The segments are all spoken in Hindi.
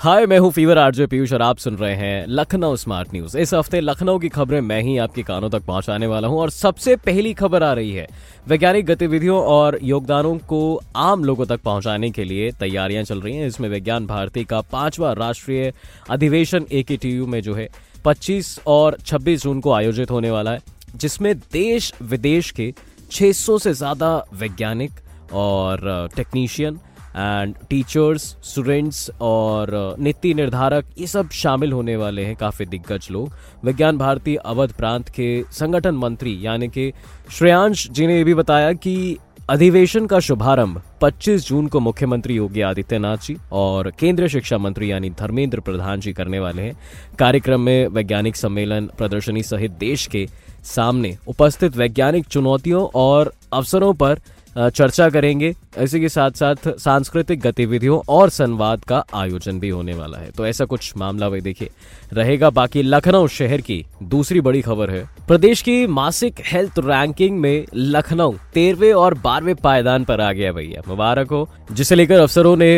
हाय मैं हूँ फीवर आरजे पीयूष और आप सुन रहे हैं लखनऊ स्मार्ट न्यूज़ इस हफ़्ते लखनऊ की खबरें मैं ही आपके कानों तक पहुँचाने वाला हूँ और सबसे पहली खबर आ रही है। वैज्ञानिक गतिविधियों और योगदानों को आम लोगों तक पहुँचाने के लिए तैयारियाँ चल रही हैं। इसमें विज्ञान भारती का पांचवा राष्ट्रीय अधिवेशन ए में जो है 25 और 26 जून को आयोजित होने वाला है, जिसमें देश विदेश के 600 से ज़्यादा वैज्ञानिक और टेक्नीशियन एंड टीचर्स स्टूडेंट्स और नीति निर्धारक, ये सब शामिल होने वाले हैं काफ़ी दिग्गज लोग। विज्ञान भारती अवध प्रांत के संगठन मंत्री, यानी कि श्रेयांश जी ने ये भी बताया कि अधिवेशन का शुभारंभ 25 जून को मुख्यमंत्री योगी आदित्यनाथ जी और केंद्रीय शिक्षा मंत्री यानी धर्मेंद्र प्रधान जी करने वाले हैं। कार्यक्रम में वैज्ञानिक सम्मेलन प्रदर्शनी सहित देश के सामने उपस्थित वैज्ञानिक चुनौतियों और अवसरों पर चर्चा करेंगे। इसी के साथ साथ सांस्कृतिक गतिविधियों और संवाद का आयोजन भी होने वाला है। तो ऐसा कुछ मामला वही देखिए। रहेगा बाकी लखनऊ शहर की दूसरी बड़ी खबर है। प्रदेश की मासिक हेल्थ रैंकिंग में लखनऊ तेरहवे और बारहवें पायदान पर आ गया भैया। मुबारक हो। जिसे लेकर अफसरों ने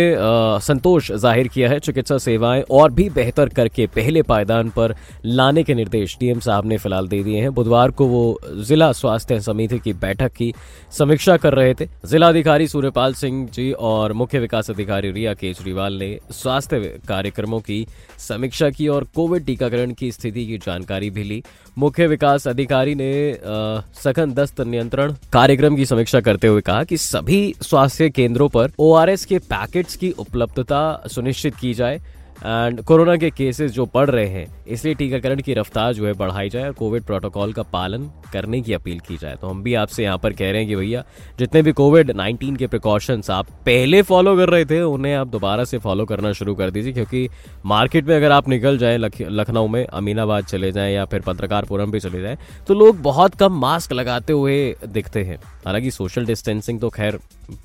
संतोष ज़ाहिर किया है। चिकित्सा सेवाएँ और भी बेहतर करके पहले पायदान पर लाने के निर्देश डीएम साहब ने फ़िलहाल दे दिए हैं। बुधवार को वो जिला स्वास्थ्य समिति की बैठक की समीक्षा कर रहे थे। जिलाधिकारी सूर्यपाल सिंह जी और मुख्य विकास अधिकारी रिया केजरीवाल ने स्वास्थ्य कार्यक्रमों की समीक्षा की और कोविड टीकाकरण की स्थिति की जानकारी भी ली। मुख्य विकास अधिकारी ने सघन दस्त नियंत्रण कार्यक्रम की समीक्षा करते हुए कहा कि सभी स्वास्थ्य केंद्रों पर ओआरएस के पैकेट्स की उपलब्धता सुनिश्चित की जाए। एंड कोरोना के केसेस जो बढ़ रहे हैं, इसलिए टीकाकरण की रफ्तार जो है बढ़ाई जाए और कोविड प्रोटोकॉल का पालन करने की अपील की जाए। तो हम भी आपसे यहाँ पर कह रहे हैं कि भैया, जितने भी कोविड 19 के प्रिकॉशंस आप पहले फॉलो कर रहे थे, उन्हें आप दोबारा से फॉलो करना शुरू कर दीजिए, क्योंकि मार्केट में अगर आप निकल जाए लखनऊ में अमीनाबाद चले जाएँ या फिर पत्रकारपुरम भी चले जाएँ तो लोग बहुत कम मास्क लगाते हुए दिखते हैं। हालाँकि सोशल डिस्टेंसिंग तो खैर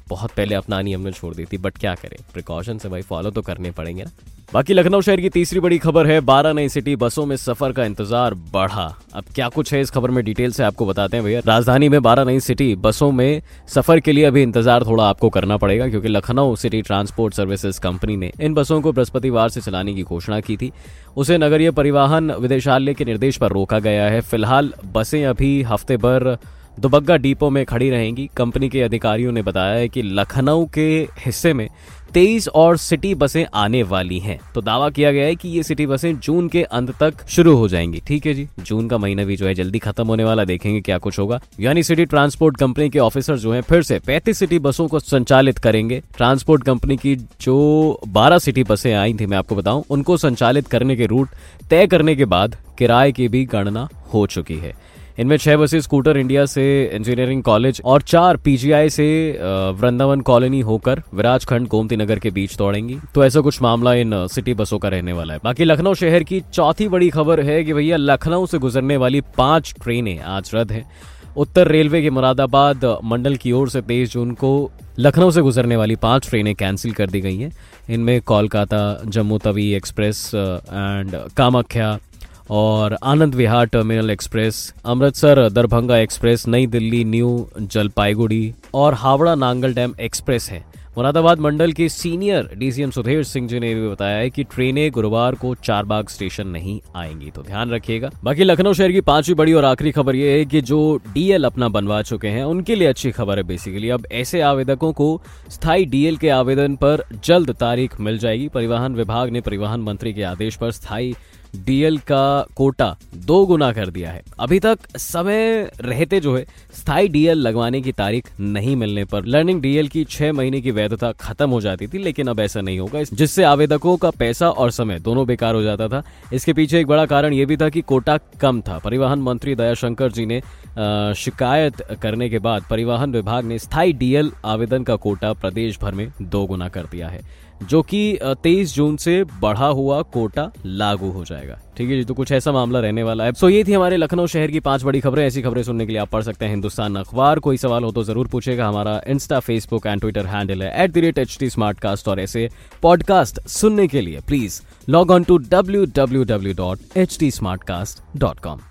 बहुत पहले अपनानी हमने छोड़ दी थी बट क्या करें? प्रिकॉशन से भाई फॉलो तो करने पड़ेंगे ना। बाकी लखनऊ शहर की तीसरी बड़ी खबर है, बारह नई सिटी बसों में सफ़र का इंतज़ार बढ़ा। अब क्या कुछ है इस खबर में डिटेल से आपको बताते हैं भैया। राजधानी में बारह नई सिटी बसों में सफ़र के लिए अभी इंतज़ार थोड़ा आपको करना पड़ेगा, क्योंकि Lucknow city transport services company ने इन बसों को बृहस्पतिवार से चलाने की घोषणा की थी। उसे नगरीय परिवहन विदेशालय के निर्देश पर रोका गया है। फ़िलहाल बसें अभी हफ़्ते भर दुबग्गा डिपो में खड़ी रहेंगी। कंपनी के अधिकारियों ने बताया है कि लखनऊ के हिस्से में तेईस और सिटी बसें आने वाली हैं। तो दावा किया गया है कि ये सिटी बसें जून के अंत तक शुरू हो जाएँगी। ठीक है जी, जून का महीना भी जो है जल्दी खत्म होने वाला, देखेंगे क्या कुछ होगा। यानी सिटी ट्रांसपोर्ट कंपनी के ऑफिसर जो है फिर से पैंतीस सिटी बसों को संचालित करेंगे। ट्रांसपोर्ट कंपनी की जो बारह सिटी बसें आई थी, मैं आपको बताऊँ, उनको संचालित करने के रूट तय करने के बाद किराए की भी गणना हो चुकी है। इनमें छह बसें स्कूटर इंडिया से इंजीनियरिंग कॉलेज और चार पीजीआई से वृंदावन कॉलोनी होकर विराजखंड गोमती नगर के बीच दौड़ेंगी। तो ऐसा कुछ मामला इन सिटी बसों का रहने वाला है। बाकी लखनऊ शहर की चौथी बड़ी खबर है कि भैया लखनऊ से गुजरने वाली पाँच ट्रेनें आज रद्द है। उत्तर रेलवे के मुरादाबाद मंडल की ओर से तेईस जून को लखनऊ से गुजरने वाली पाँच ट्रेनें कैंसिल कर दी गई हैं। इनमें कोलकाता, जम्मू तवी एक्सप्रेस एंड कामाख्या और Anand Vihar terminal express, Amritsar Darbhanga express, Nai Delhi new Jalpaiguri और हावड़ा नांगल डैम एक्सप्रेस है। मुरादाबाद मंडल के सीनियर डीसीएम सुधीर सिंह जी ने भी बताया है कि ट्रेनें गुरुवार को चारबाग स्टेशन नहीं आएँगी तो ध्यान रखिएगा। बाकी लखनऊ शहर की पांचवी बड़ी और आखिरी खबर यह है कि जो डीएल अपना बनवा चुके हैं, उनके लिए अच्छी खबर है बेसिकली। अब ऐसे आवेदकों को स्थायी डीएल के आवेदन पर जल्द तारीख मिल जाएगी। परिवहन विभाग ने परिवहन मंत्री के आदेश पर स्थायी डीएल का कोटा दो गुना कर दिया है। अभी तक समय रहते जो है, स्थायी डीएल लगवाने की तारीख नहीं मिलने पर लर्निंग डीएल की छह महीने की वैधता खत्म हो जाती थी, लेकिन अब ऐसा नहीं होगा। जिससे आवेदकों का पैसा और समय दोनों बेकार हो जाता था। इसके पीछे एक बड़ा कारण यह भी था कि कोटा कम था। परिवहन मंत्री दयाशंकर जी ने शिकायत करने के बाद परिवहन विभाग ने स्थायी डीएल आवेदन का कोटा प्रदेश भर में दो गुना कर दिया है। जो कि 23 जून से बढ़ा हुआ कोटा लागू हो जाएगा। ठीक है जी तो कुछ ऐसा मामला रहने वाला है। सो ये थी हमारे लखनऊ शहर की पाँच बड़ी खबरें। ऐसी खबरें सुनने के लिए आप पढ़ सकते हैं हिंदुस्तान अखबार। कोई सवाल हो तो ज़रूर पूछेगा। हमारा Insta Facebook and Twitter handle है। At the rate H T और ऐसे पॉडकास्ट सुनने के लिए please log on to W W W dot H T smart cast dot com